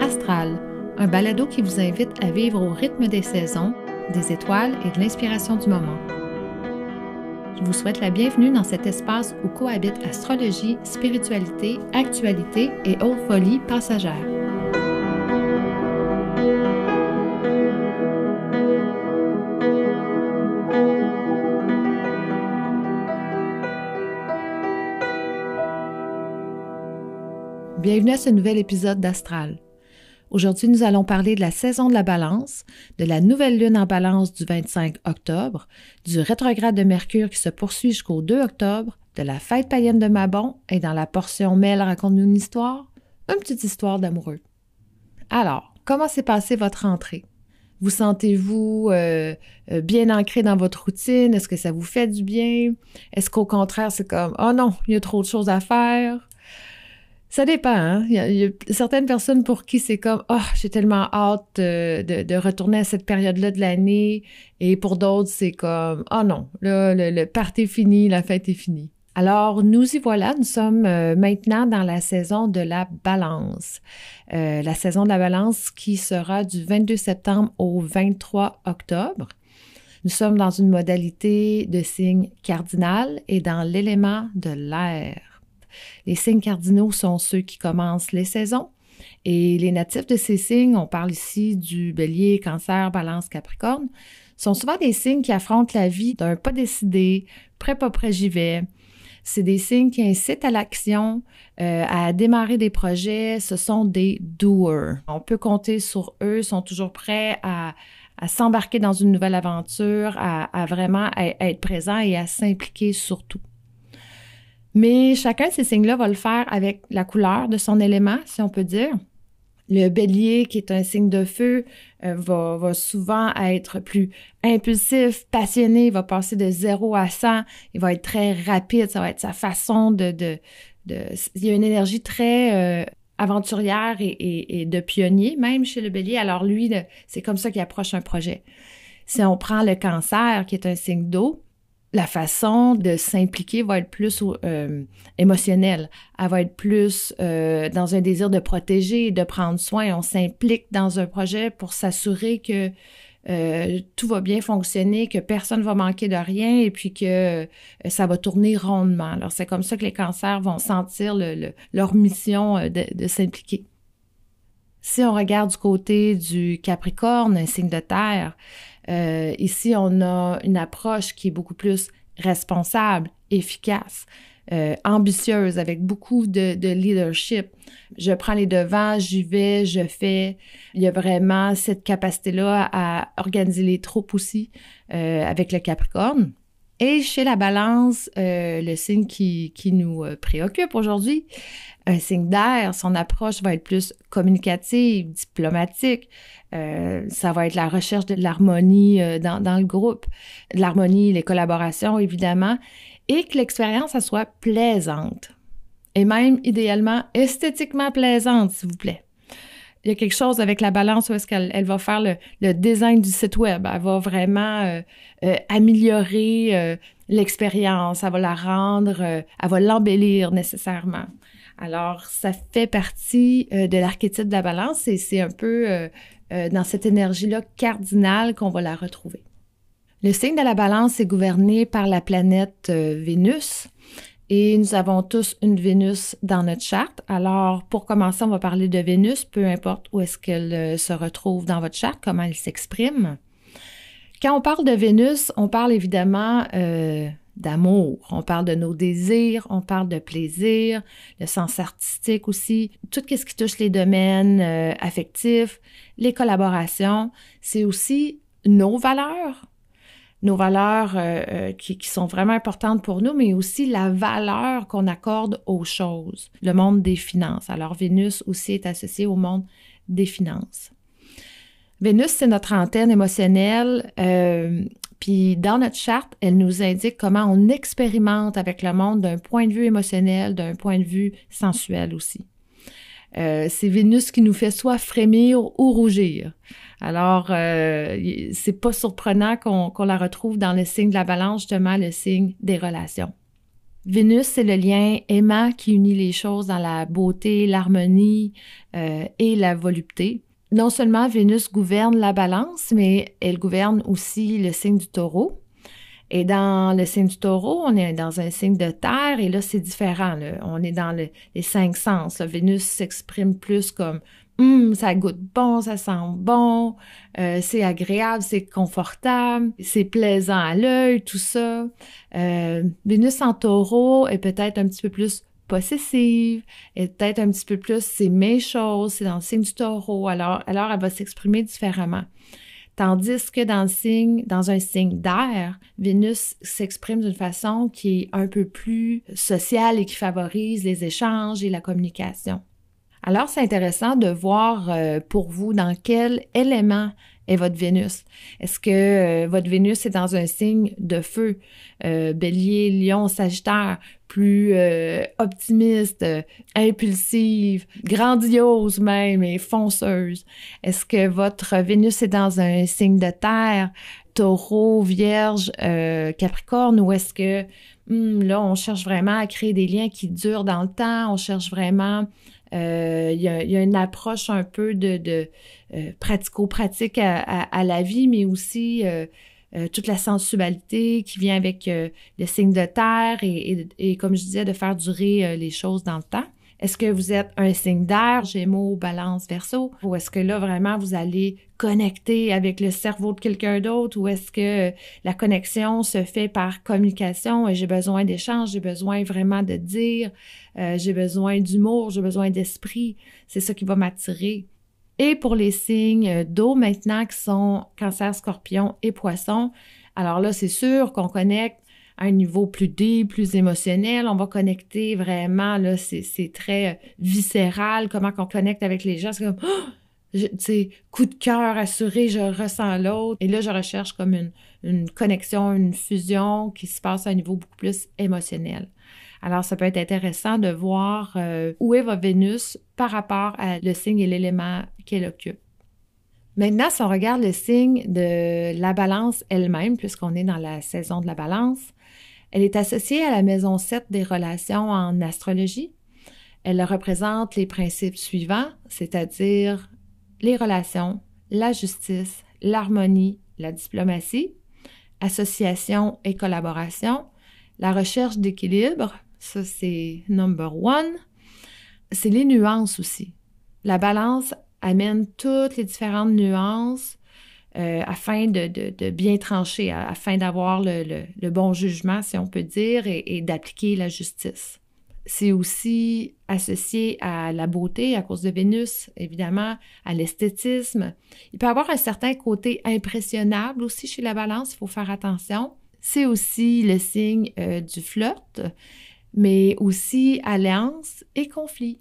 Astral, un balado qui vous invite à vivre au rythme des saisons, des étoiles et de l'inspiration du moment. Je vous souhaite la bienvenue dans cet espace où cohabitent astrologie, spiritualité, actualité et haute folie passagère. Bienvenue à ce nouvel épisode d'Astral. Aujourd'hui, nous allons parler de la saison de la balance, de la nouvelle lune en balance du 25 octobre, du rétrograde de Mercure qui se poursuit jusqu'au 2 octobre, de la fête païenne de Mabon et dans la portion Mel raconte-nous une histoire, une petite histoire d'amoureux. Alors, comment s'est passée votre rentrée? Vous sentez-vous euh, euh, bien ancré dans votre routine? Est-ce que ça vous fait du bien? Est-ce qu'au contraire, c'est comme, oh non, il y a trop de choses à faire? Ça dépend. Hein? Il, y a, certaines personnes pour qui c'est comme oh j'ai tellement hâte de, retourner à cette période-là de l'année et pour d'autres c'est comme oh non là le, le party est fini la fête est finie. Alors nous y voilà, nous sommes euh, maintenant dans la saison de la balance. Euh, la saison de la balance qui sera du 22 septembre au 23 octobre. Nous sommes dans une modalité de signe cardinal et dans l'élément de l'air. Les signes cardinaux sont ceux qui commencent les saisons. Et les natifs de ces signes, on parle ici du bélier, cancer, balance, capricorne, sont souvent des signes qui affrontent la vie d'un pas décidé, prêt pas prêt j'y vais. C'est des signes qui incitent à l'action, euh, à démarrer des projets. Ce sont des doers. On peut compter sur eux, sont toujours prêts à, s'embarquer dans une nouvelle aventure, à, vraiment être présents et à s'impliquer surtout. Mais chacun de ces signes-là va le faire avec la couleur de son élément, si on peut dire. Le bélier, qui est un signe de feu, euh, va, souvent être plus impulsif, passionné, il va passer de 0 à 100, il va être très rapide, ça va être sa façon de... de, il y a une énergie très euh, aventurière et, et, de pionnier, même chez le bélier. Alors lui, c'est comme ça qu'il approche un projet. Si on prend le cancer, qui est un signe d'eau, la façon de s'impliquer va être plus euh, émotionnelle. Elle va être plus euh, dans un désir de protéger, de prendre soin. On s'implique dans un projet pour s'assurer que euh, tout va bien fonctionner, que personne ne va manquer de rien et puis que ça va tourner rondement. Alors, c'est comme ça que les cancers vont sentir leur mission de s'impliquer. Si on regarde du côté du Capricorne, un signe de terre, euh, ici, on a une approche qui est beaucoup plus responsable, efficace, euh, ambitieuse, avec beaucoup de, leadership. Je prends les devants, j'y vais, je fais. Il y a vraiment cette capacité-là à organiser les troupes aussi euh, avec le Capricorne. Et chez la balance, le signe qui, qui nous préoccupe aujourd'hui, un signe d'air, son approche va être plus communicative, diplomatique, euh, ça va être la recherche de l'harmonie euh, dans, dans, le groupe, l'harmonie, les collaborations, évidemment, et que l'expérience, soit plaisante. Et même, idéalement, esthétiquement plaisante, s'il vous plaît. Il y a quelque chose avec la balance où est-ce qu'elle elle va faire le, le, design du site web. Elle va vraiment euh, euh améliorer euh, l'expérience. Elle va la rendre, elle va l'embellir nécessairement. Alors, ça fait partie de l'archétype de la balance et c'est un peu euh, dans cette énergie-là cardinale qu'on va la retrouver. Le signe de la balance est gouverné par la planète euh, Vénus et nous avons tous une Vénus dans notre charte. Alors, pour commencer, on va parler de Vénus, peu importe où est-ce qu'elle euh, se retrouve dans votre charte, comment elle s'exprime. Quand on parle de Vénus, on parle évidemment d'amour, on parle de nos désirs, on parle de plaisir, le sens artistique aussi, tout ce qui touche les domaines euh, affectifs, les collaborations, c'est aussi nos valeurs, nos valeurs euh, euh, qui, sont vraiment importantes pour nous, mais aussi la valeur qu'on accorde aux choses, le monde des finances. Alors Vénus aussi est associée au monde des finances. Vénus, c'est notre antenne émotionnelle. Puis dans notre charte, elle nous indique comment on expérimente avec le monde d'un point de vue émotionnel, d'un point de vue sensuel aussi. Euh, c'est Vénus qui nous fait soit frémir ou rougir. Alors, euh, c'est pas surprenant qu'on la retrouve dans le signe de la balance, justement, le signe des relations. Vénus, c'est le lien aimant qui unit les choses dans la beauté, l'harmonie euh, et la volupté. Non seulement Vénus gouverne la balance, mais elle gouverne aussi le signe du taureau. Et dans le signe du taureau, on est dans un signe de terre et là, c'est différent. On est dans les cinq sens. Vénus s'exprime plus comme Hum, ça goûte bon, ça sent bon, euh, c'est agréable, c'est confortable, c'est plaisant à l'œil, tout ça. Euh, Vénus en taureau est peut-être un petit peu plus possessive, est peut-être un petit peu plus c'est mes choses, c'est dans le signe du taureau, alors, alors elle va s'exprimer différemment. Tandis que dans le signe, dans un signe d'air, Vénus s'exprime d'une façon qui est un peu plus sociale et qui favorise les échanges et la communication. Alors, c'est intéressant de voir euh, pour vous dans quel élément est votre Vénus. Est-ce que euh, votre Vénus est dans un signe de feu, euh, bélier, lion, sagittaire, plus optimiste, impulsive, grandiose même et fonceuse? Est-ce que votre Vénus est dans un signe de terre, taureau, vierge, capricorne, ou est-ce que hmm, là, on cherche vraiment à créer des liens qui durent dans le temps, on cherche vraiment euh, il y, a, une approche un peu de, euh, pratico-pratique à, la vie, mais aussi euh, toute la sensualité qui vient avec le signe de terre et, comme je disais, de faire durer les choses dans le temps. Est-ce que vous êtes un signe d'air, Gémeaux, Balance, Verseau, ou est-ce que là vraiment vous allez connecter avec le cerveau de quelqu'un d'autre, ou est-ce que la connexion se fait par communication? Et j'ai besoin d'échange, j'ai besoin vraiment de dire, euh, j'ai besoin d'humour, j'ai besoin d'esprit, c'est ça qui va m'attirer. Et pour les signes d'eau maintenant qui sont Cancer, Scorpion et Poisson, alors là c'est sûr qu'on connecte à un niveau plus deep, plus émotionnel. On va connecter vraiment, là, c'est très euh, viscéral, comment qu'on connecte avec les gens. C'est comme, tu sais, coup de cœur assuré, je ressens l'autre. Et là, je recherche comme une, une connexion, une fusion qui se passe à un niveau beaucoup plus émotionnel. Alors, ça peut être intéressant de voir euh, où est votre Vénus par rapport à le signe et l'élément qu'elle occupe. Maintenant, si on regarde le signe de la balance elle-même, puisqu'on est dans la saison de la balance, elle est associée à la maison 7 des relations en astrologie. Elle représente les principes suivants, c'est-à-dire les relations, la justice, l'harmonie, la diplomatie, association et collaboration, la recherche d'équilibre, ça c'est number one. C'est les nuances aussi. La balance amène toutes les différentes nuances euh, afin de, bien trancher, afin d'avoir le, bon jugement, si on peut dire, et, d'appliquer la justice. C'est aussi associé à la beauté à cause de Vénus, évidemment, à l'esthétisme. Il peut avoir un certain côté impressionnable aussi chez la balance, il faut faire attention. C'est aussi le signe euh, du flirt, mais aussi alliance et conflit.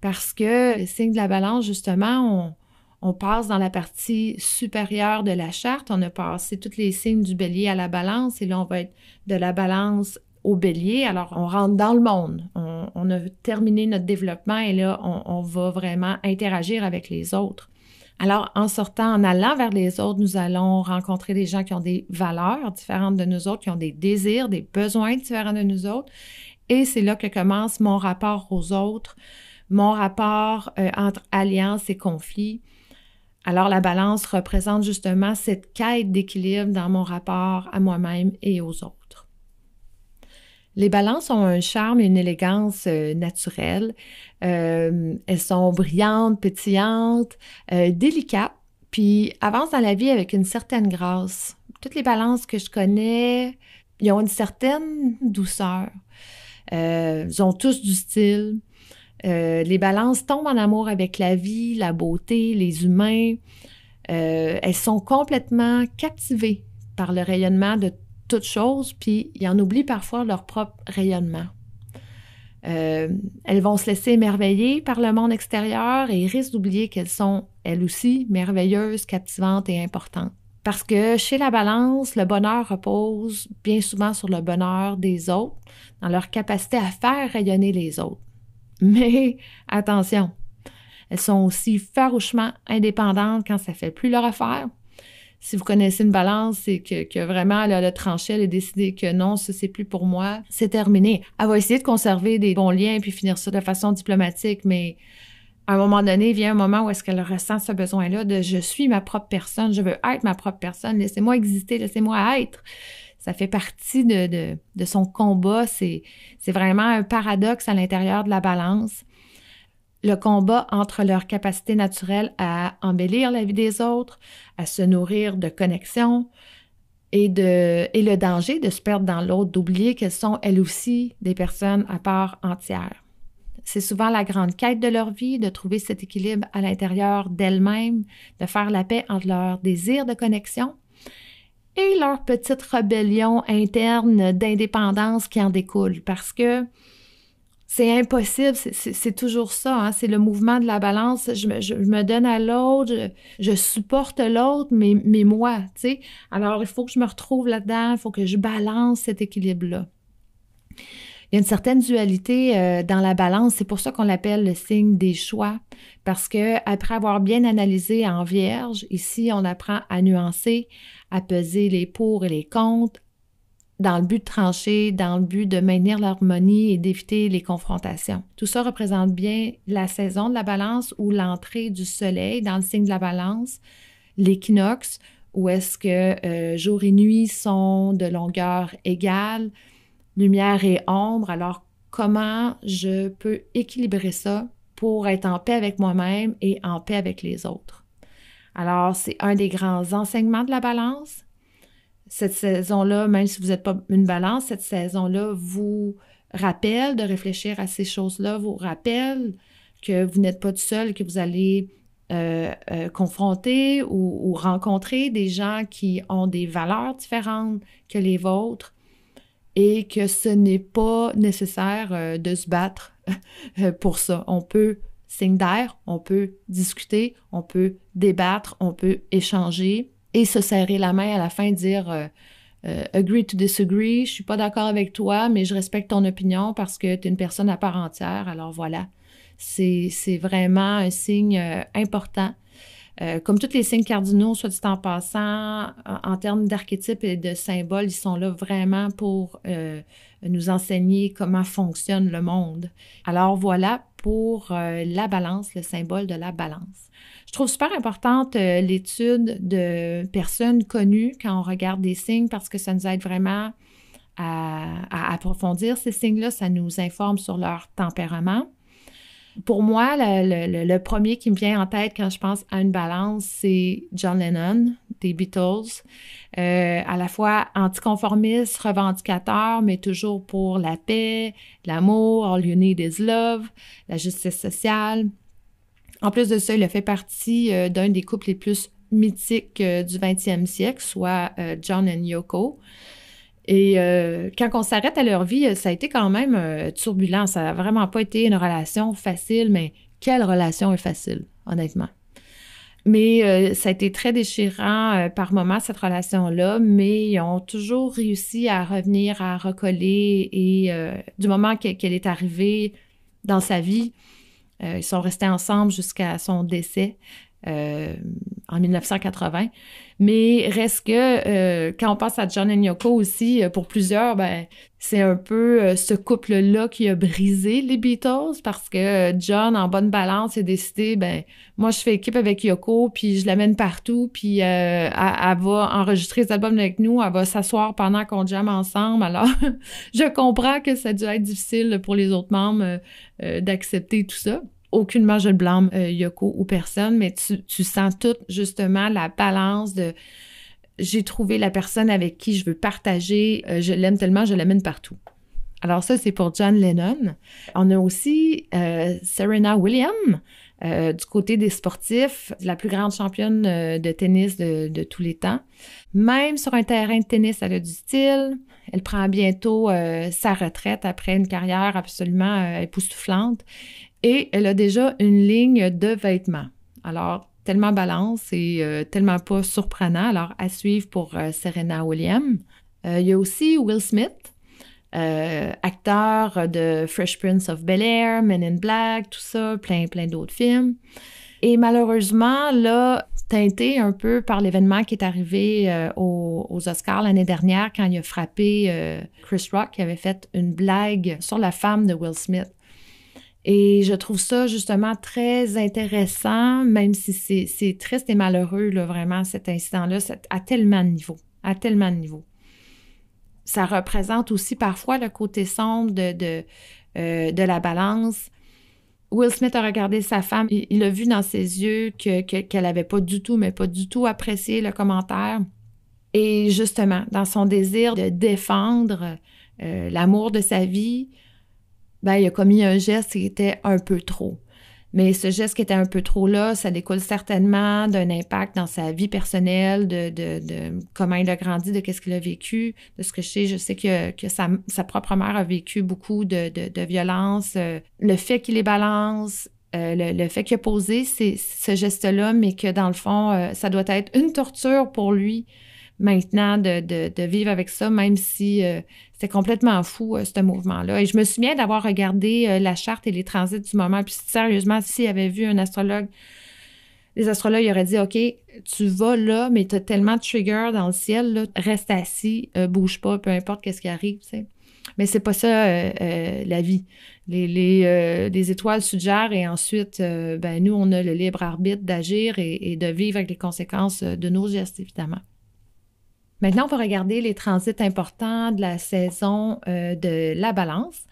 Parce que le signe de la balance, justement, on, on passe dans la partie supérieure de la charte. On a passé tous les signes du bélier à la balance et là, on va être de la balance au bélier. Alors, on rentre dans le monde. On, a terminé notre développement et là, on, va vraiment interagir avec les autres. Alors, en sortant, en allant vers les autres, nous allons rencontrer des gens qui ont des valeurs différentes de nous autres, qui ont des désirs, des besoins différents de nous autres. Et c'est là que commence mon rapport aux autres, mon rapport euh, entre alliance et conflit, alors la balance représente justement cette quête d'équilibre dans mon rapport à moi-même et aux autres. Les balances ont un charme et une élégance euh, naturelle. Euh, elles sont brillantes, pétillantes, euh, délicates, puis avancent dans la vie avec une certaine grâce. Toutes les balances que je connais, ils ont une certaine douceur. Ils ont tous du style. Euh, les balances tombent en amour avec la vie, la beauté, les humains. Euh, elles sont complètement captivées par le rayonnement de toutes choses, puis ils en oublient parfois leur propre rayonnement. Euh, elles vont se laisser émerveiller par le monde extérieur et risquent d'oublier qu'elles sont, elles aussi, merveilleuses, captivantes et importantes. Parce que chez la balance, le bonheur repose bien souvent sur le bonheur des autres, dans leur capacité à faire rayonner les autres. Mais attention, elles sont aussi farouchement indépendantes quand ça fait plus leur affaire. Si vous connaissez une balance, c'est que, vraiment, elle a tranché, elle a décidé que non, ça, c'est plus pour moi. C'est terminé. Elle va essayer de conserver des bons liens puis finir ça de façon diplomatique, mais à un moment donné, vient un moment où est-ce qu'elle ressent ce besoin-là de je suis ma propre personne, je veux être ma propre personne, laissez-moi exister, laissez-moi être. Ça fait partie de, de son combat. C'est vraiment un paradoxe à l'intérieur de la balance le combat entre leur capacité naturelle à embellir la vie des autres, à se nourrir de connexions et, de, et le danger de se perdre dans l'autre, d'oublier qu'elles sont elles aussi des personnes à part entière. C'est souvent la grande quête de leur vie, de trouver cet équilibre à l'intérieur d'elles-mêmes, de faire la paix entre leur désir de connexion et leur petite rébellion interne d'indépendance qui en découle. Parce que c'est impossible, c'est toujours ça, hein. c'est le mouvement de la balance. Je me, donne à l'autre, je, supporte l'autre, mais, mais moi, tu sais. Alors, il faut que je me retrouve là-dedans, il faut que je balance cet équilibre-là. Il y a une certaine dualité euh, dans la balance, c'est pour ça qu'on l'appelle le signe des choix, parce que après avoir bien analysé en vierge, ici on apprend à nuancer, à peser les pour et les contre, dans le but de trancher, dans le but de maintenir l'harmonie et d'éviter les confrontations. Tout ça représente bien la saison de la balance ou l'entrée du soleil dans le signe de la balance, l'équinoxe, où est-ce que euh, jour et nuit sont de longueur égale, lumière et ombre. Alors, comment je peux équilibrer ça pour être en paix avec moi-même et en paix avec les autres? Alors, c'est un des grands enseignements de la balance, cette saison-là, même si vous n'êtes pas une balance, cette saison-là vous rappelle de réfléchir à ces choses-là, vous rappelle que vous n'êtes pas tout seul, que vous allez euh, euh, confronter ou, rencontrer des gens qui ont des valeurs différentes que les vôtres et que ce n'est pas nécessaire euh, de se battre pour ça. On peut signe d'air, on peut discuter, on peut débattre, on peut échanger et se serrer la main à la fin, dire euh, euh, agree to disagree, je suis pas d'accord avec toi, mais je respecte ton opinion parce que tu es une personne à part entière. Alors voilà, c'est vraiment un signe euh, important. Comme tous les signes cardinaux, soit dit en passant, en, termes d'archétypes et de symboles, ils sont là vraiment pour nous enseigner comment fonctionne le monde. Alors voilà pour la balance, le symbole de la balance. Je trouve super importante euh, l'étude de personnes connues quand on regarde des signes parce que ça nous aide vraiment à, approfondir ces signes-là. Ça nous informe sur leur tempérament. Pour moi, le, premier qui me vient en tête quand je pense à une balance, c'est John Lennon des Beatles. Euh, à la fois anticonformiste, revendicateur, mais toujours pour la paix, l'amour, all you need is love, la justice sociale. En plus de ça, il a fait partie euh, d'un des couples les plus mythiques euh, du 20e siècle, soit John et Yoko. Et quand on s'arrête à leur vie, ça a été quand même turbulent. Ça n'a vraiment pas été une relation facile, mais quelle relation est facile, honnêtement. Mais ça a été très déchirant par moments, cette relation-là, mais ils ont toujours réussi à revenir, à recoller et du moment qu'elle est arrivée dans sa vie, euh, ils sont restés ensemble jusqu'à son décès euh, en 1980. Mais reste que euh, quand on pense à John et Yoko aussi, pour plusieurs, ben, c'est un peu ce couple-là qui a brisé les Beatles parce que John, en bonne balance, a décidé, ben, moi, je fais équipe avec Yoko, puis je l'amène partout, puis elle, va enregistrer des albums avec nous, elle va s'asseoir pendant qu'on jamme ensemble. Alors, je comprends que ça a dû être difficile pour les autres membres d'accepter tout ça aucunement je le blâme euh, Yoko ou personne, mais tu, sens tout justement la balance de j'ai trouvé la personne avec qui je veux partager, euh, je l'aime tellement, je l'amène partout. Alors ça, c'est pour John Lennon. On a aussi euh, Serena Williams, du côté des sportifs, la plus grande championne de tennis de, tous les temps. Même sur un terrain de tennis, elle a du style. Elle prend bientôt sa retraite après une carrière absolument époustouflante et elle a déjà une ligne de vêtements. Alors, tellement balance et euh, tellement pas surprenant. Alors, à suivre pour euh, Serena Williams. Euh, il y a aussi Will Smith, acteur de Fresh Prince of Bel Air, Men in Black, tout ça, plein, plein d'autres films. Et malheureusement, là, teinté un peu par l'événement qui est arrivé aux, Oscars l'année dernière quand il a frappé Chris Rock qui avait fait une blague sur la femme de Will Smith. Et je trouve ça justement très intéressant, même si c'est triste et malheureux, là, vraiment, cet incident-là, à tellement de niveaux, à tellement de niveaux. Ça représente aussi parfois le côté sombre de, de, euh, la balance Will Smith a regardé sa femme, il, a vu dans ses yeux qu'elle que, n'avait pas du tout, mais pas du tout apprécié le commentaire. Et justement, dans son désir de défendre euh, l'amour de sa vie, ben, il a commis un geste qui était un peu trop. Mais ce geste qui était un peu trop là, ça découle certainement d'un impact dans sa vie personnelle, de, de, de comment il a grandi, de qu'est-ce qu'il a vécu. De ce que je sais, je sais que, que sa, sa propre mère a vécu beaucoup de, de, de violence. Euh, le fait qu'il les balance, euh, le, le, fait qu'il a posé ce geste-là, mais que dans le fond, euh, ça doit être une torture pour lui maintenant de, de, de vivre avec ça, même si c'est complètement fou, euh, ce mouvement-là. Et je me souviens d'avoir regardé euh, la charte et les transits du moment. Puis sérieusement, s'il avait vu un astrologue, les astrologues auraient dit OK, tu vas là, mais tu as tellement de triggers dans le ciel, là, reste assis, euh, bouge pas, peu importe qu'est-ce qui arrive. sais. Mais c'est pas ça la vie. Les, les, étoiles suggèrent et ensuite, ben, nous, on a le libre arbitre d'agir et de vivre avec les conséquences de nos gestes, évidemment. Maintenant, on va regarder les transits importants de la saison euh, de la balance.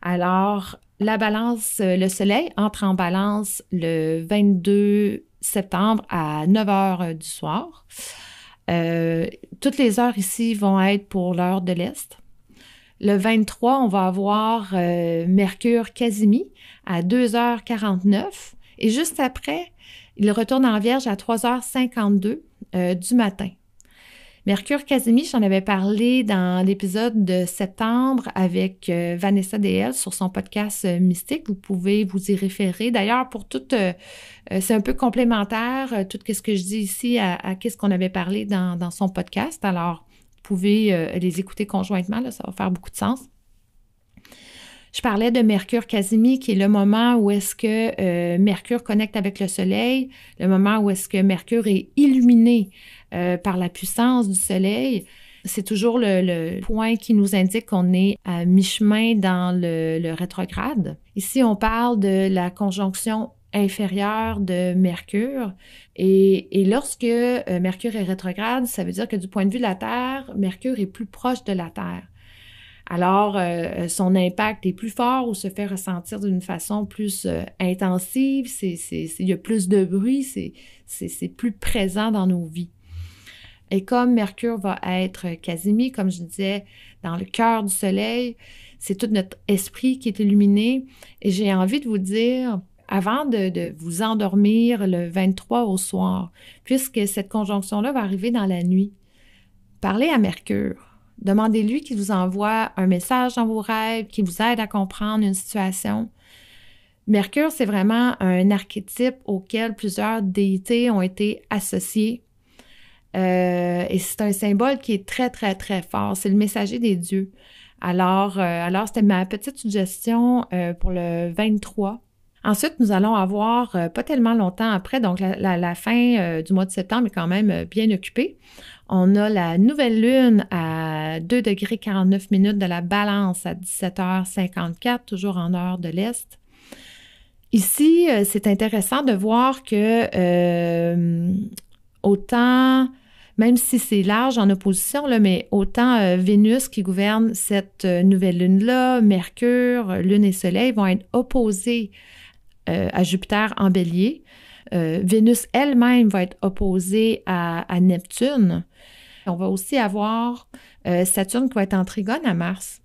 Alors, la balance, euh, le soleil entre en balance le 22 septembre à 9 heures euh, du soir. toutes les heures ici vont être pour l'heure de l'Est. Le 23, on va avoir Mercure Casimi à 2h49 et juste après, il retourne en Vierge à 3h52 du matin. Mercure Casimir, j'en avais parlé dans l'épisode de septembre avec euh, Vanessa DL sur son podcast euh, Mystique. Vous pouvez vous y référer. D'ailleurs, pour tout, euh, c'est un peu complémentaire, tout ce que je dis ici à, à ce qu'on avait parlé dans, son podcast. Alors, vous pouvez les écouter conjointement, ça va faire beaucoup de sens. Je parlais de Mercure Casimir, qui est le moment où est-ce que Mercure connecte avec le Soleil, le moment où est-ce que Mercure est illuminé euh, par la puissance du soleil. C'est toujours le, point qui nous indique qu'on est à mi-chemin dans le, rétrograde. Ici, on parle de la conjonction inférieure de Mercure. Et, lorsque euh, Mercure est rétrograde, ça veut dire que du point de vue de la Terre, Mercure est plus proche de la Terre. Alors, euh, son impact est plus fort ou se fait ressentir d'une façon plus intensive, il y a plus de bruit, c'est plus présent dans nos vies. Et comme Mercure va être Casimir, comme je disais, dans le cœur du Soleil, c'est tout notre esprit qui est illuminé. Et j'ai envie de vous dire, avant de, vous endormir le 23 au soir, puisque cette conjonction-là va arriver dans la nuit, parlez à Mercure. Demandez-lui qu'il vous envoie un message dans vos rêves, qui vous aide à comprendre une situation. Mercure, c'est vraiment un archétype auquel plusieurs déités ont été associés euh, et c'est un symbole qui est très, très, très fort. C'est le messager des dieux. Alors, euh, alors c'était ma petite suggestion euh, pour le 23. Ensuite, nous allons avoir, pas tellement longtemps après, donc la, fin du mois de septembre est quand même bien occupée. On a la nouvelle lune à 2 degrés 49 minutes de la balance à 17h54, toujours en heure de l'Est. Ici, c'est intéressant de voir que autant, même si c'est large en opposition, là, mais autant euh, Vénus qui gouverne cette euh, nouvelle lune-là, Mercure, Lune et Soleil vont être opposés euh, à Jupiter en bélier. Vénus elle-même va être opposée à, Neptune. On va aussi avoir Saturne qui va être en trigone à Mars.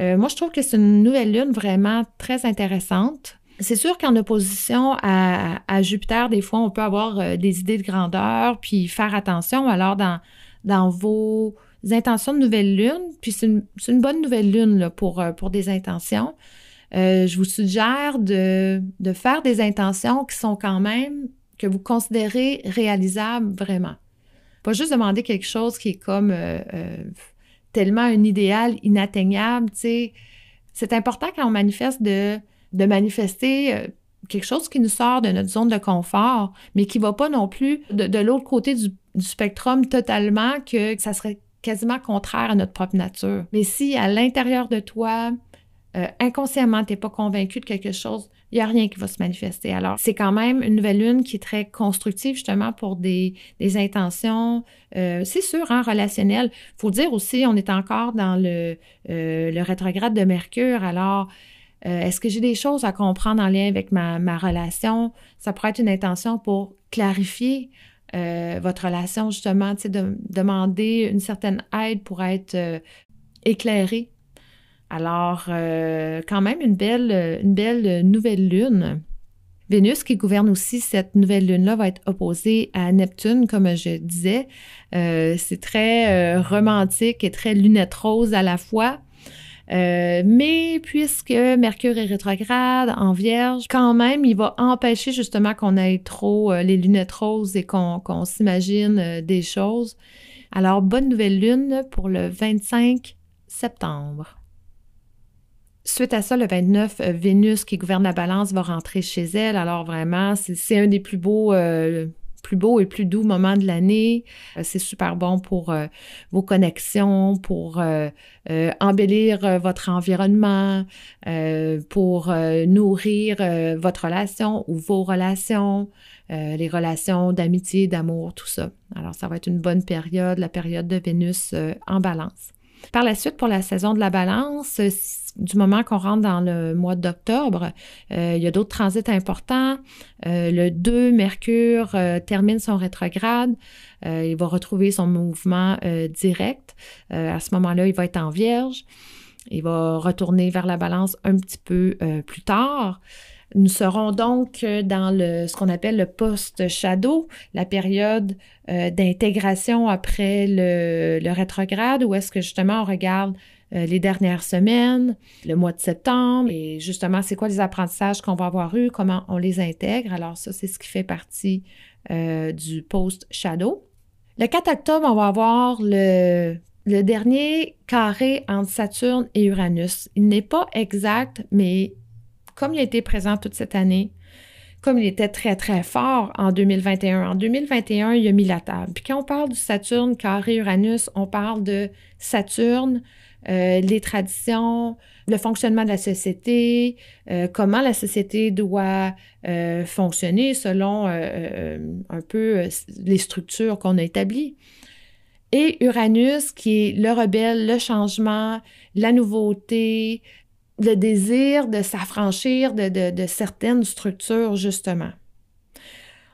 moi, je trouve que c'est une nouvelle lune vraiment très intéressante. C'est sûr qu'en opposition à, Jupiter, des fois, on peut avoir euh, des idées de grandeur, puis faire attention. Alors, dans, dans vos intentions de nouvelle lune, puis c'est une, bonne nouvelle lune pour, euh, pour des intentions, euh, je vous suggère de, de, faire des intentions qui sont quand même, que vous considérez réalisables vraiment. Pas juste demander quelque chose qui est comme tellement un idéal inatteignable, tu sais. C'est important quand on manifeste de de manifester, euh, quelque chose qui nous sort de notre zone de confort, mais qui ne va pas non plus de, l'autre côté du, spectrum totalement, que, ça serait quasiment contraire à notre propre nature. Mais si à l'intérieur de toi, euh, inconsciemment, tu n'es pas convaincu de quelque chose, il n'y a rien qui va se manifester. Alors, c'est quand même une nouvelle lune qui est très constructive, justement, pour des, intentions, euh, c'est sûr, hein, relationnelles. Il faut dire aussi, on est encore dans le, le rétrograde de Mercure. Alors, euh, est-ce que j'ai des choses à comprendre en lien avec ma, relation? Ça pourrait être une intention pour clarifier votre relation, justement, de demander une certaine aide pour être éclairé alors, euh, quand même, une belle, une belle nouvelle lune. Vénus, qui gouverne aussi cette nouvelle lune-là, va être opposée à Neptune, comme je disais. Euh, c'est très euh, romantique et très lunette rose à la fois. Mais puisque Mercure est rétrograde en Vierge, quand même, il va empêcher justement qu'on ait trop les lunettes roses et qu'on s'imagine des choses. Alors, bonne nouvelle lune pour le 25 septembre. Suite à ça, le 29, euh, Vénus qui gouverne la balance va rentrer chez elle. Alors vraiment, c'est un des plus beaux, euh, plus beaux et plus doux moments de l'année. Euh, c'est super bon pour vos connexions, pour embellir votre environnement, pour nourrir votre relation ou vos relations. les relations d'amitié, d'amour, tout ça. Alors, ça va être une bonne période, la période de Vénus en balance. Par la suite, pour la saison de la balance, du moment qu'on rentre dans le mois d'octobre, euh, il y a d'autres transits importants. Euh, le 2, Mercure euh, termine son rétrograde. il va retrouver son mouvement direct. à ce moment-là, il va être en vierge. Il va retourner vers la balance un petit peu plus tard. Nous serons donc dans le, ce qu'on appelle le post-shadow, la période d'intégration après le, le, rétrograde, où est-ce que justement on regarde euh, les dernières semaines, le mois de septembre, et justement, c'est quoi les apprentissages qu'on va avoir eus, comment on les intègre. Alors ça, c'est ce qui fait partie euh, du post-shadow. Le 4 octobre, on va avoir le, le dernier carré entre Saturne et Uranus. Il n'est pas exact, mais comme il a été présent toute cette année, comme il était très, très fort en 2021. En 2021, il a mis la table. Puis quand on parle du Saturne carré Uranus, on parle de Saturne euh, les traditions, le fonctionnement de la société, euh, comment la société doit euh, fonctionner selon un peu les structures qu'on a établies. Et Uranus, qui est le rebelle, le changement, la nouveauté, le désir de s'affranchir de certaines structures, justement.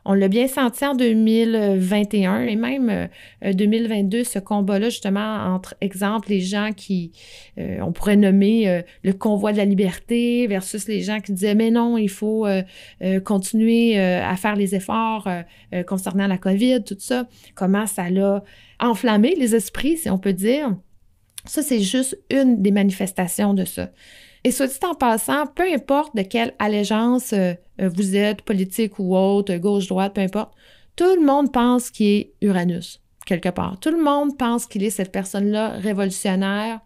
On l'a bien senti en 2021 et même 2022, euh, ce combat-là, justement, entre, exemple, les gens qui, euh, on pourrait nommer euh, le convoi de la liberté versus les gens qui disaient, mais non, il faut continuer à faire les efforts concernant la COVID, tout ça. Comment ça l'a enflammé les esprits, si on peut dire. Ça, c'est juste une des manifestations de ça. Et soit dit en passant, peu importe de quelle allégeance euh, euh, vous êtes, politique ou autre, gauche-droite, peu importe, tout le monde pense qu'il est Uranus, quelque part. Tout le monde pense qu'il est cette personne-là révolutionnaire.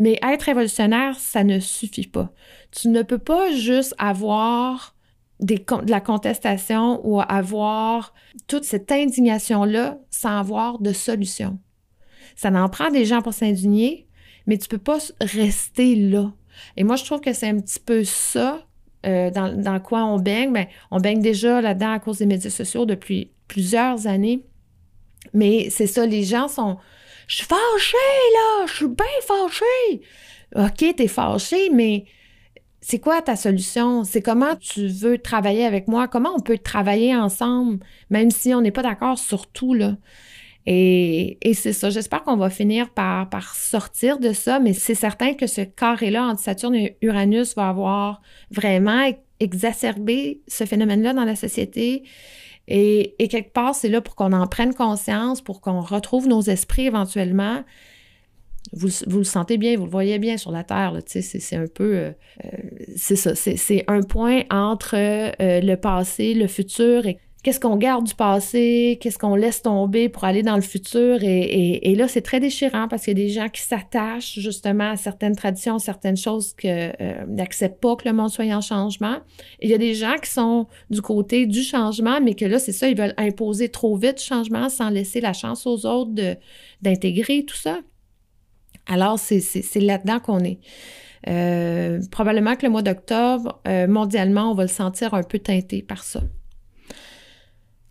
Mais être révolutionnaire, ça ne suffit pas. Tu ne peux pas juste avoir de la contestation ou avoir toute cette indignation-là sans avoir de solution. Ça en prend des gens pour s'indigner, mais tu ne peux pas rester là. Et moi, je trouve que c'est un petit peu ça euh, dans, quoi on baigne. ben, on baigne déjà là-dedans à cause des médias sociaux depuis plusieurs années. Mais c'est ça, les gens sont. Je suis fâchée, là! Je suis bien fâchée! OK, t'es fâchée, mais c'est quoi ta solution? C'est comment tu veux travailler avec moi? Comment on peut travailler ensemble, même si on n'est pas d'accord sur tout, là? Et, c'est ça. J'espère qu'on va finir par, par sortir de ça, mais c'est certain que ce carré-là entre Saturne et Uranus va avoir vraiment exacerbé ce phénomène-là dans la société. Et, quelque part, c'est là pour qu'on en prenne conscience, pour qu'on retrouve nos esprits éventuellement. Vous, le sentez bien, vous le voyez bien sur la Terre, c'est un peu... Euh, euh, c'est ça, c'est un point entre euh, le passé, le futur et qu'est-ce qu'on garde du passé, qu'est-ce qu'on laisse tomber pour aller dans le futur. Et, là, c'est très déchirant parce qu'il y a des gens qui s'attachent justement à certaines traditions, certaines choses que euh, n'acceptent pas que le monde soit en changement. Et il y a des gens qui sont du côté du changement, mais que là, c'est ça, ils veulent imposer trop vite le changement sans laisser la chance aux autres d'intégrer tout ça. Alors, c'est là-dedans qu'on est. Euh, probablement que le mois d'octobre, euh, mondialement, on va le sentir un peu teinté par ça.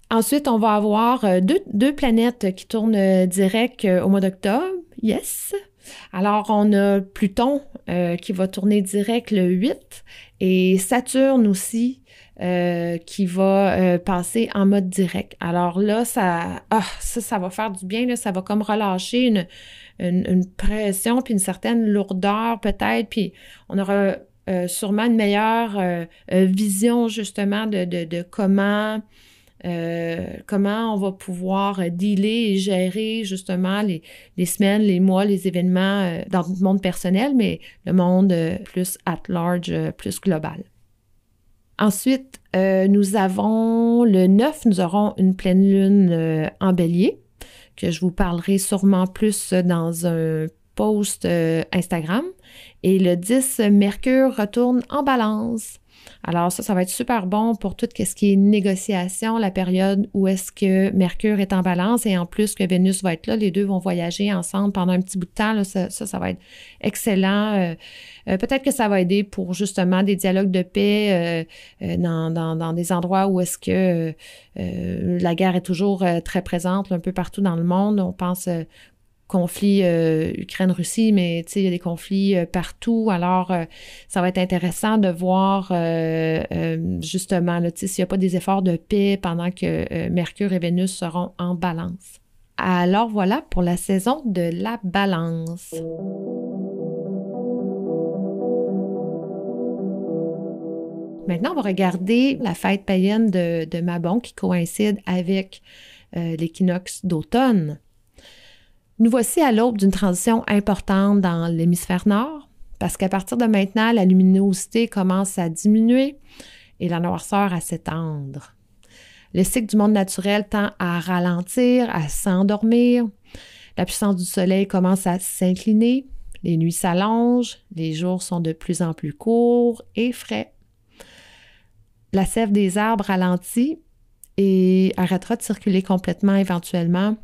Ensuite, on va avoir euh, deux, planètes qui tournent euh, direct euh, au mois d'octobre. Yes. Alors, on a Pluton qui va tourner direct le 8 et Saturne aussi qui va passer en mode direct. Alors là, ça, ah, ça, ça va faire du bien. Là, ça va comme relâcher une, une, pression puis une certaine lourdeur peut-être. Puis on aura sûrement une meilleure vision justement de, de, de comment euh, comment on va pouvoir dealer et gérer justement les, semaines, les mois, les événements euh, dans le monde personnel, mais le monde euh, plus at large, plus global. Ensuite, nous avons le 9, nous aurons une pleine lune en bélier, que je vous parlerai sûrement plus dans un post Instagram. Et le 10, Mercure retourne en balance. Alors ça, ça va être super bon pour tout ce qui est négociation, la période où est-ce que Mercure est en balance et en plus que Vénus va être là, les deux vont voyager ensemble pendant un petit bout de temps. ça, ça, va être excellent. Euh, euh, peut-être que ça va aider pour justement des dialogues de paix euh, dans, dans, des endroits où est-ce que la guerre est toujours très présente un peu partout dans le monde. On pense conflit euh, Ukraine-Russie, mais il y a des conflits euh, partout. Alors, euh, ça va être intéressant de voir justement s'il n'y a pas des efforts de paix pendant que Mercure et Vénus seront en balance. Alors voilà pour la saison de la balance. Maintenant, on va regarder la fête païenne de, de Mabon qui coïncide avec l'équinoxe d'automne. Nous voici à l'aube d'une transition importante dans l'hémisphère nord, parce qu'à partir de maintenant, la luminosité commence à diminuer et la noirceur à s'étendre. Le cycle du monde naturel tend à ralentir, à s'endormir. La puissance du soleil commence à s'incliner. Les nuits s'allongent, les jours sont de plus en plus courts et frais. La sève des arbres ralentit et arrêtera de circuler complètement éventuellement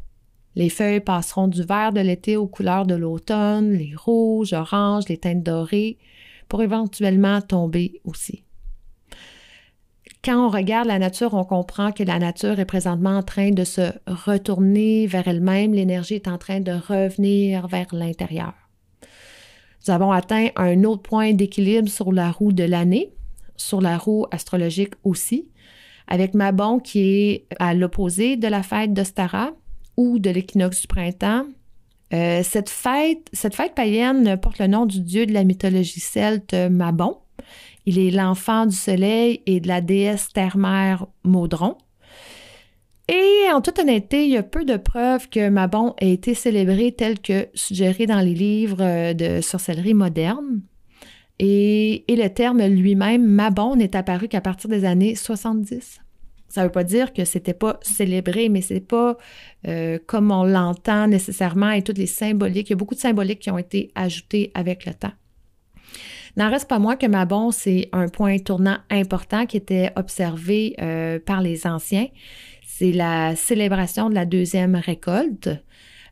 les feuilles passeront du vert de l'été aux couleurs de l'automne, les rouges, oranges, les teintes dorées, pour éventuellement tomber aussi. Quand on regarde la nature, on comprend que la nature est présentement en train de se retourner vers elle-même, l'énergie est en train de revenir vers l'intérieur. Nous avons atteint un autre point d'équilibre sur la roue de l'année, sur la roue astrologique aussi, avec Mabon qui est à l'opposé de la fête d'Ostara, ou de l'équinoxe du printemps. Euh, cette, fête, cette fête païenne porte le nom du dieu de la mythologie celte Mabon. Il est l'enfant du soleil et de la déesse terre-mère Maudron. Et en toute honnêteté, il y a peu de preuves que Mabon ait été célébré tel que suggéré dans les livres de sorcellerie moderne. Et, et le terme lui-même, Mabon, n'est apparu qu'à partir des années 70. Ça ne veut pas dire que c'était pas célébré, mais c'est pas euh, comme on l'entend nécessairement et toutes les symboliques. Il y a beaucoup de symboliques qui ont été ajoutées avec le temps. N'en reste pas moins que Mabon, c'est un point tournant important qui était observé euh, par les anciens. C'est la célébration de la deuxième récolte.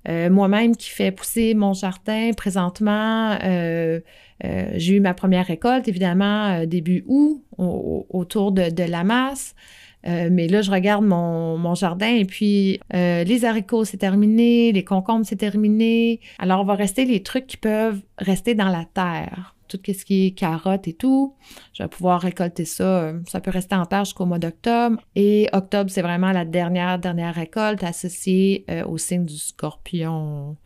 Euh, moi-même qui fais pousser mon jardin présentement, j'ai eu ma première récolte, évidemment, début août, autour de la masse. Euh, mais là, je regarde mon, jardin et puis euh, les haricots, c'est terminé, les concombres, c'est terminé. Alors, on va rester les trucs qui peuvent rester dans la terre. Tout ce qui est carottes et tout, je vais pouvoir récolter ça. Euh, ça peut rester en terre jusqu'au mois d'octobre. Et octobre, c'est vraiment la dernière, dernière récolte associée au signe du scorpion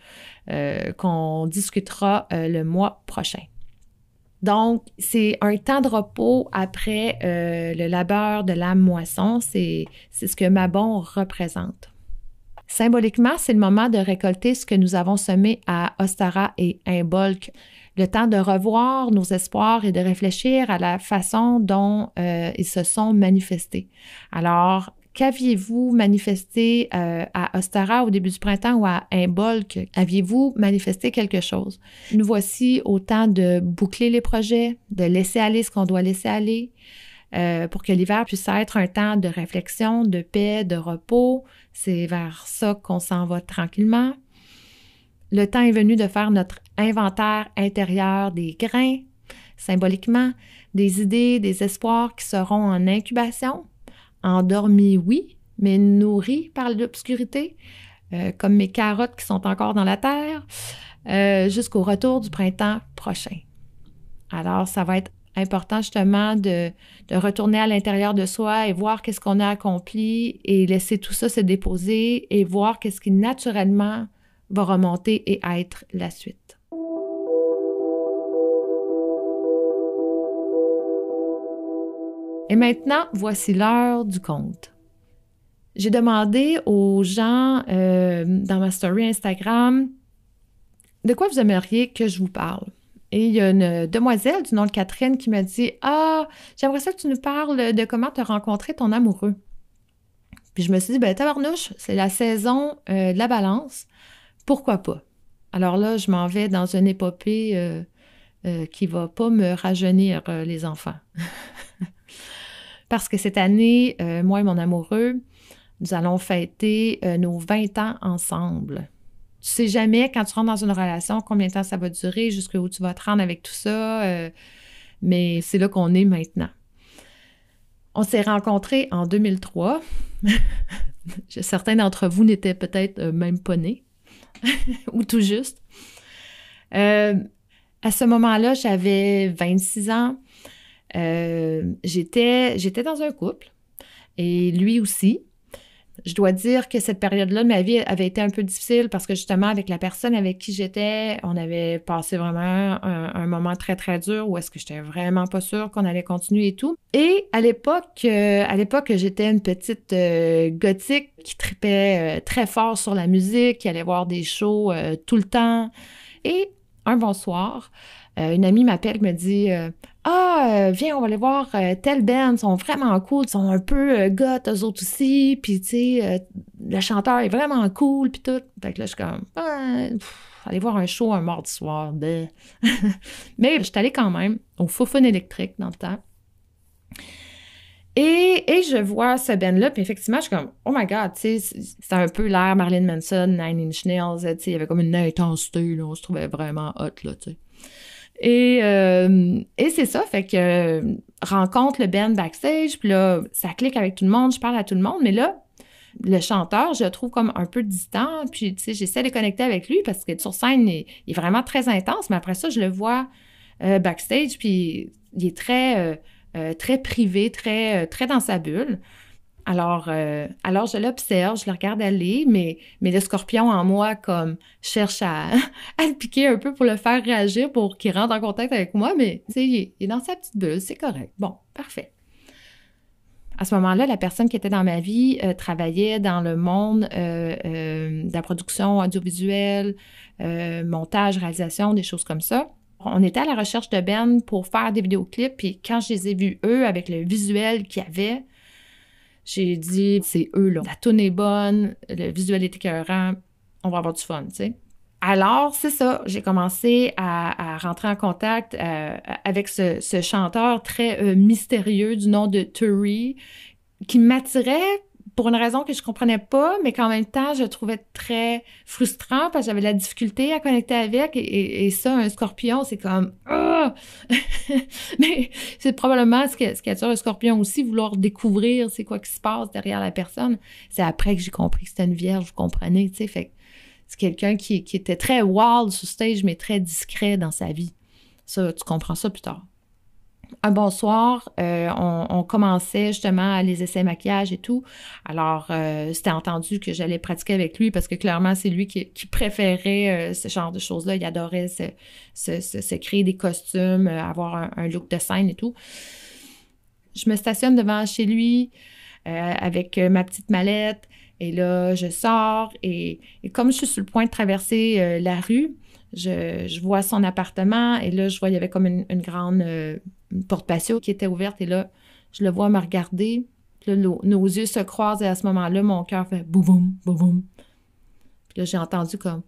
qu'on discutera le mois prochain. Donc, c'est un temps de repos après euh, le labeur de la moisson. C'est ce que Mabon représente. Symboliquement, c'est le moment de récolter ce que nous avons semé à Ostara et Imbolc. Le temps de revoir nos espoirs et de réfléchir à la façon dont euh, ils se sont manifestés. Alors, qu'aviez-vous manifesté euh, à Ostara au début du printemps ou à Imbolc? Aviez-vous manifesté quelque chose? Nous voici au temps de boucler les projets, de laisser aller ce qu'on doit laisser aller, euh, pour que l'hiver puisse être un temps de réflexion, de paix, de repos. C'est vers ça qu'on s'en va tranquillement. Le temps est venu de faire notre inventaire intérieur des grains, symboliquement, des idées, des espoirs qui seront en incubation, endormis, oui, mais nourris par l'obscurité, euh, comme mes carottes qui sont encore dans la terre, euh, jusqu'au retour du printemps prochain. Alors, ça va être important justement de, de retourner à l'intérieur de soi et voir qu'est-ce qu'on a accompli et laisser tout ça se déposer et voir qu'est-ce qui naturellement va remonter et être la suite. Et maintenant, voici l'heure du compte. J'ai demandé aux gens euh, dans ma story Instagram de quoi vous aimeriez que je vous parle? Et il y a une demoiselle du nom de Catherine qui m'a dit Ah, j'aimerais ça que tu nous parles de comment tu as rencontré ton amoureux. Puis je me suis dit, ben tabarnouche, c'est la saison euh, de la balance pourquoi pas? Alors là, je m'en vais dans une épopée qui euh, euh, qui va pas me rajeunir euh, les enfants. Parce que cette année, moi et mon amoureux, nous allons fêter nos 20 ans ensemble. Tu sais jamais, quand tu rentres dans une relation, combien de temps ça va durer, jusqu'où tu vas te rendre avec tout ça, mais c'est là qu'on est maintenant. On s'est rencontrés en 2003. Certains d'entre vous n'étaient peut-être même pas nés. ou tout juste. Euh, à ce moment-là, j'avais 26 ans. Euh, j'étais, j'étais dans un couple et lui aussi. Je dois dire que cette période-là de ma vie avait été un peu difficile parce que justement, avec la personne avec qui j'étais, on avait passé vraiment un, moment très, très dur où est-ce que j'étais vraiment pas sûre qu'on allait continuer et tout. Et à l'époque, euh, à l'époque, j'étais une petite euh, gothique qui tripait très fort sur la musique, qui allait voir des shows tout le temps. Et un bonsoir, une amie m'appelle, me dit ah, euh, viens, on va aller voir euh, telle band, ils sont vraiment cool, ils sont un peu euh, goth, eux autres aussi, puis tu sais, le chanteur est vraiment cool, puis tout. Fait que là, je suis comme, ah, aller voir un show un mardi soir. Mais je suis allée quand même au Fofun électrique dans le temps. Et, et, je vois ce band-là, puis effectivement, je suis comme, oh my god, tu sais, c'est un peu l'air Marilyn Manson, Nine Inch Nails, tu sais, il y avait comme une intensité, là, on se trouvait vraiment hot, là, tu sais. Et, euh, et c'est ça, fait que euh, rencontre le band backstage, puis là, ça clique avec tout le monde, je parle à tout le monde, mais là, le chanteur, je le trouve comme un peu distant, puis tu sais, j'essaie de connecter avec lui parce que sur scène, il, est vraiment très intense, mais après ça, je le vois euh, backstage, puis il est très, très privé, très, très dans sa bulle. Alors, euh, alors je l'observe, je le regarde aller, mais, mais le scorpion en moi, comme, cherche à, le piquer un peu pour le faire réagir, pour qu'il rentre en contact avec moi, mais, tu sais, il, est dans sa petite bulle, c'est correct. Bon, parfait. À ce moment-là, la personne qui était dans ma vie euh, travaillait dans le monde euh, de la production audiovisuelle, montage, réalisation, des choses comme ça. On était à la recherche de Ben pour faire des vidéoclips, puis quand je les ai vus, eux, avec le visuel qu'il y avait, j'ai dit, c'est eux, là. La tune est bonne, le visuel est écœurant, on va avoir du fun, tu sais. Alors, c'est ça, j'ai commencé à, rentrer en contact euh, avec ce, chanteur très euh, mystérieux du nom de Turi, qui m'attirait pour une raison que je comprenais pas, mais qu'en même temps, je trouvais très frustrant parce que j'avais la difficulté à connecter avec. Et, ça, un scorpion, c'est comme... Ah! mais c'est probablement ce, qui attire un scorpion aussi, vouloir découvrir c'est quoi qui se passe derrière la personne. C'est après que j'ai compris que c'était une vierge, vous comprenez, tu sais. C'est quelqu'un qui, qui était très wild sur stage, mais très discret dans sa vie. Ça, tu comprends ça plus tard un bonsoir, euh, on, commençait justement les essais maquillage et tout. Alors, euh, c'était entendu que j'allais pratiquer avec lui parce que clairement, c'est lui qui, préférait euh, ce genre de choses-là. Il adorait se, créer des costumes, avoir un, look de scène et tout. Je me stationne devant chez lui avec ma petite mallette et là, je sors et, comme je suis sur le point de traverser la rue, je, vois son appartement et là, je vois, il y avait comme une, grande porte patio qui était ouverte et là, je le vois me regarder. Nos, yeux se croisent et à ce moment-là, mon cœur fait boum, boum, boum, boum. Puis là, j'ai entendu comme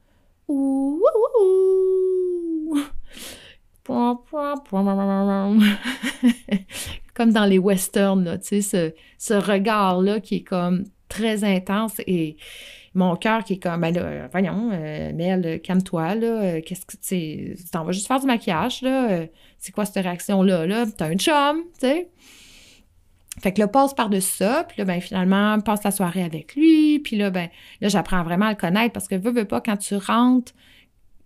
ouh, ouh, comme dans les westerns, tu sais, ce, ce regard-là qui est comme très intense et mon cœur qui est comme, ben là, voyons, euh, Mel, calme-toi, là, euh, qu'est-ce que, tu t'en vas juste faire du maquillage, là, c'est quoi cette réaction-là, là, t'as un chum, tu sais. Fait que là, passe par-dessus ça, puis là, ben finalement, passe la soirée avec lui, puis là, ben, là, j'apprends vraiment à le connaître, parce que veux, veux pas, quand tu rentres,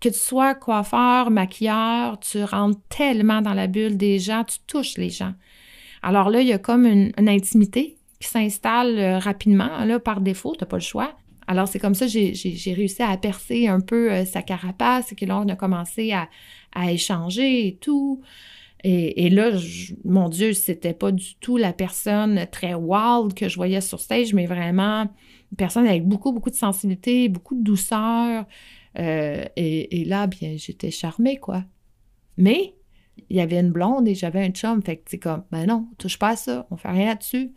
que tu sois coiffeur, maquilleur, tu rentres tellement dans la bulle des gens, tu touches les gens. Alors là, il y a comme une, intimité qui s'installe euh, rapidement, là, par défaut, t'as pas le choix. Alors, c'est comme ça que j'ai réussi à percer un peu euh, sa carapace et que là, on a commencé à, à échanger et tout. Et, et là, mon Dieu, c'était pas du tout la personne très wild que je voyais sur stage, mais vraiment une personne avec beaucoup, beaucoup de sensibilité, beaucoup de douceur. Euh, et, et là, bien, j'étais charmée, quoi. Mais il y avait une blonde et j'avais un chum. Fait que c'est comme, ben non, touche pas à ça, on fait rien là-dessus.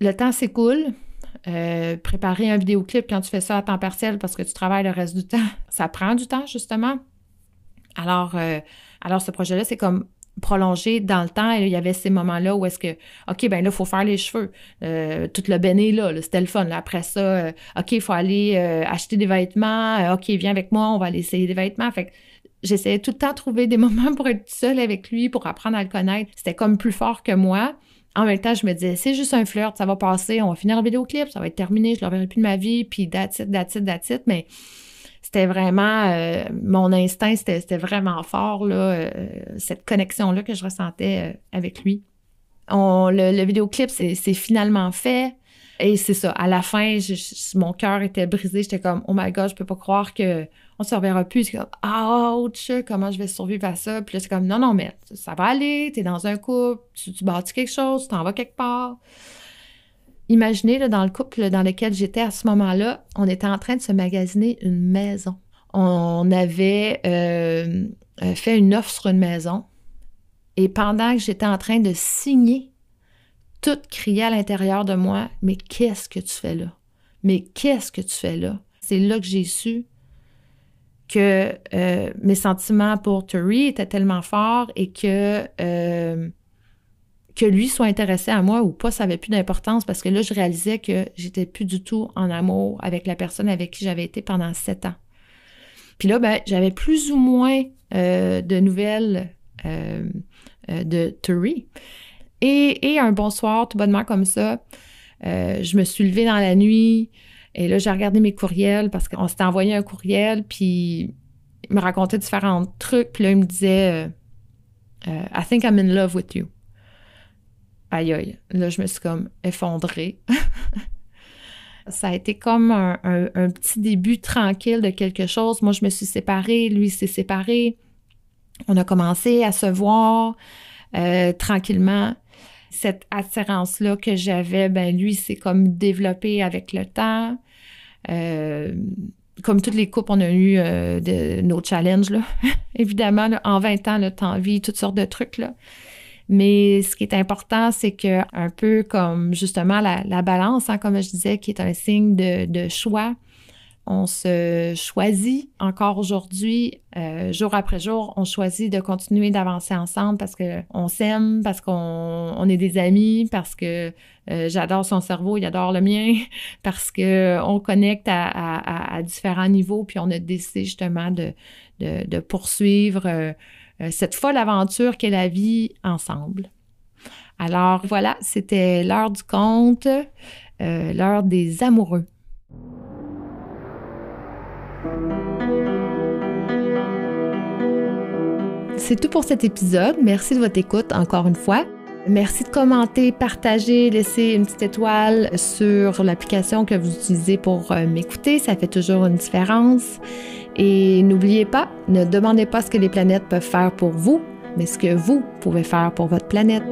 Le temps s'écoule. Euh, préparer un vidéoclip quand tu fais ça à temps partiel parce que tu travailles le reste du temps, ça prend du temps, justement. Alors, euh, alors ce projet-là, c'est comme prolongé dans le temps. Il y avait ces moments-là où est-ce que, OK, ben là, il faut faire les cheveux. Euh, tout le béné, là, là, c'était le fun. Après ça, euh, OK, il faut aller euh, acheter des vêtements. OK, viens avec moi, on va aller essayer des vêtements. Fait que j'essayais tout le temps de trouver des moments pour être seule avec lui, pour apprendre à le connaître. C'était comme plus fort que moi. En même temps, je me disais, c'est juste un flirt, ça va passer, on va finir le vidéoclip, ça va être terminé, je ne le plus de ma vie, puis that's it, that's it, that's. Mais c'était vraiment, euh, mon instinct, c'était vraiment fort, là, euh, cette connexion-là que je ressentais euh, avec lui. On, le, le vidéoclip, c'est finalement fait. Et c'est ça, à la fin, mon cœur était brisé. J'étais comme, oh my god, je peux pas croire que on se reverra plus. C'est comme, ouch, comment je vais survivre à ça? Puis là, c'est comme, non, non, mais ça va aller, t'es dans un couple, tu, tu bâtis quelque chose, tu t'en vas quelque part. Imaginez, là, dans le couple dans lequel j'étais à ce moment-là, on était en train de se magasiner une maison. On avait euh, euh, fait une offre sur une maison. Et pendant que j'étais en train de signer, tout criait à l'intérieur de moi, mais qu'est-ce que tu fais là? Mais qu'est-ce que tu fais là? C'est là que j'ai su que euh, mes sentiments pour Terry étaient tellement forts et que que lui soit intéressé à moi ou pas, ça avait plus d'importance parce que là, je réalisais que j'étais plus du tout en amour avec la personne avec qui j'avais été pendant sept ans. Puis là, ben, j'avais plus ou moins euh, de nouvelles euh, euh, de Terry. Et, et un bonsoir, tout bonnement comme ça, je me suis levée dans la nuit et là, j'ai regardé mes courriels parce qu'on s'était envoyé un courriel, puis il me racontait différents trucs, puis là, il me disait I think I'm in love with you. Aïe aïe. Là, je me suis comme effondrée. Ça a été comme un, petit début tranquille de quelque chose. Moi, je me suis séparée, lui s'est séparé. On a commencé à se voir euh, tranquillement. Cette attirance-là que j'avais, ben lui, c'est comme développé avec le temps. Euh, comme toutes les couples, on a eu euh, nos challenges, là. Évidemment, en 20 ans, le temps vie, toutes sortes de trucs, là. Mais ce qui est important, c'est que un peu comme justement la, la balance, hein, comme je disais, qui est un signe de, de choix, on se choisit encore aujourd'hui, euh, jour après jour, on choisit de continuer d'avancer ensemble parce que on s'aime, parce qu'on on est des amis, parce que euh, j'adore son cerveau, il adore le mien, parce que on connecte à, à- à- différents niveaux, puis on a décidé justement de, de, de poursuivre euh, cette folle aventure qu'est la vie ensemble. Alors voilà, c'était l'heure du conte, euh, l'heure des amoureux. C'est tout pour cet épisode. Merci de votre écoute encore une fois. Merci de commenter, partager, laisser une petite étoile sur l'application que vous utilisez pour euh, m'écouter. Ça fait toujours une différence. Et n'oubliez pas, ne demandez pas ce que les planètes peuvent faire pour vous, mais ce que vous pouvez faire pour votre planète.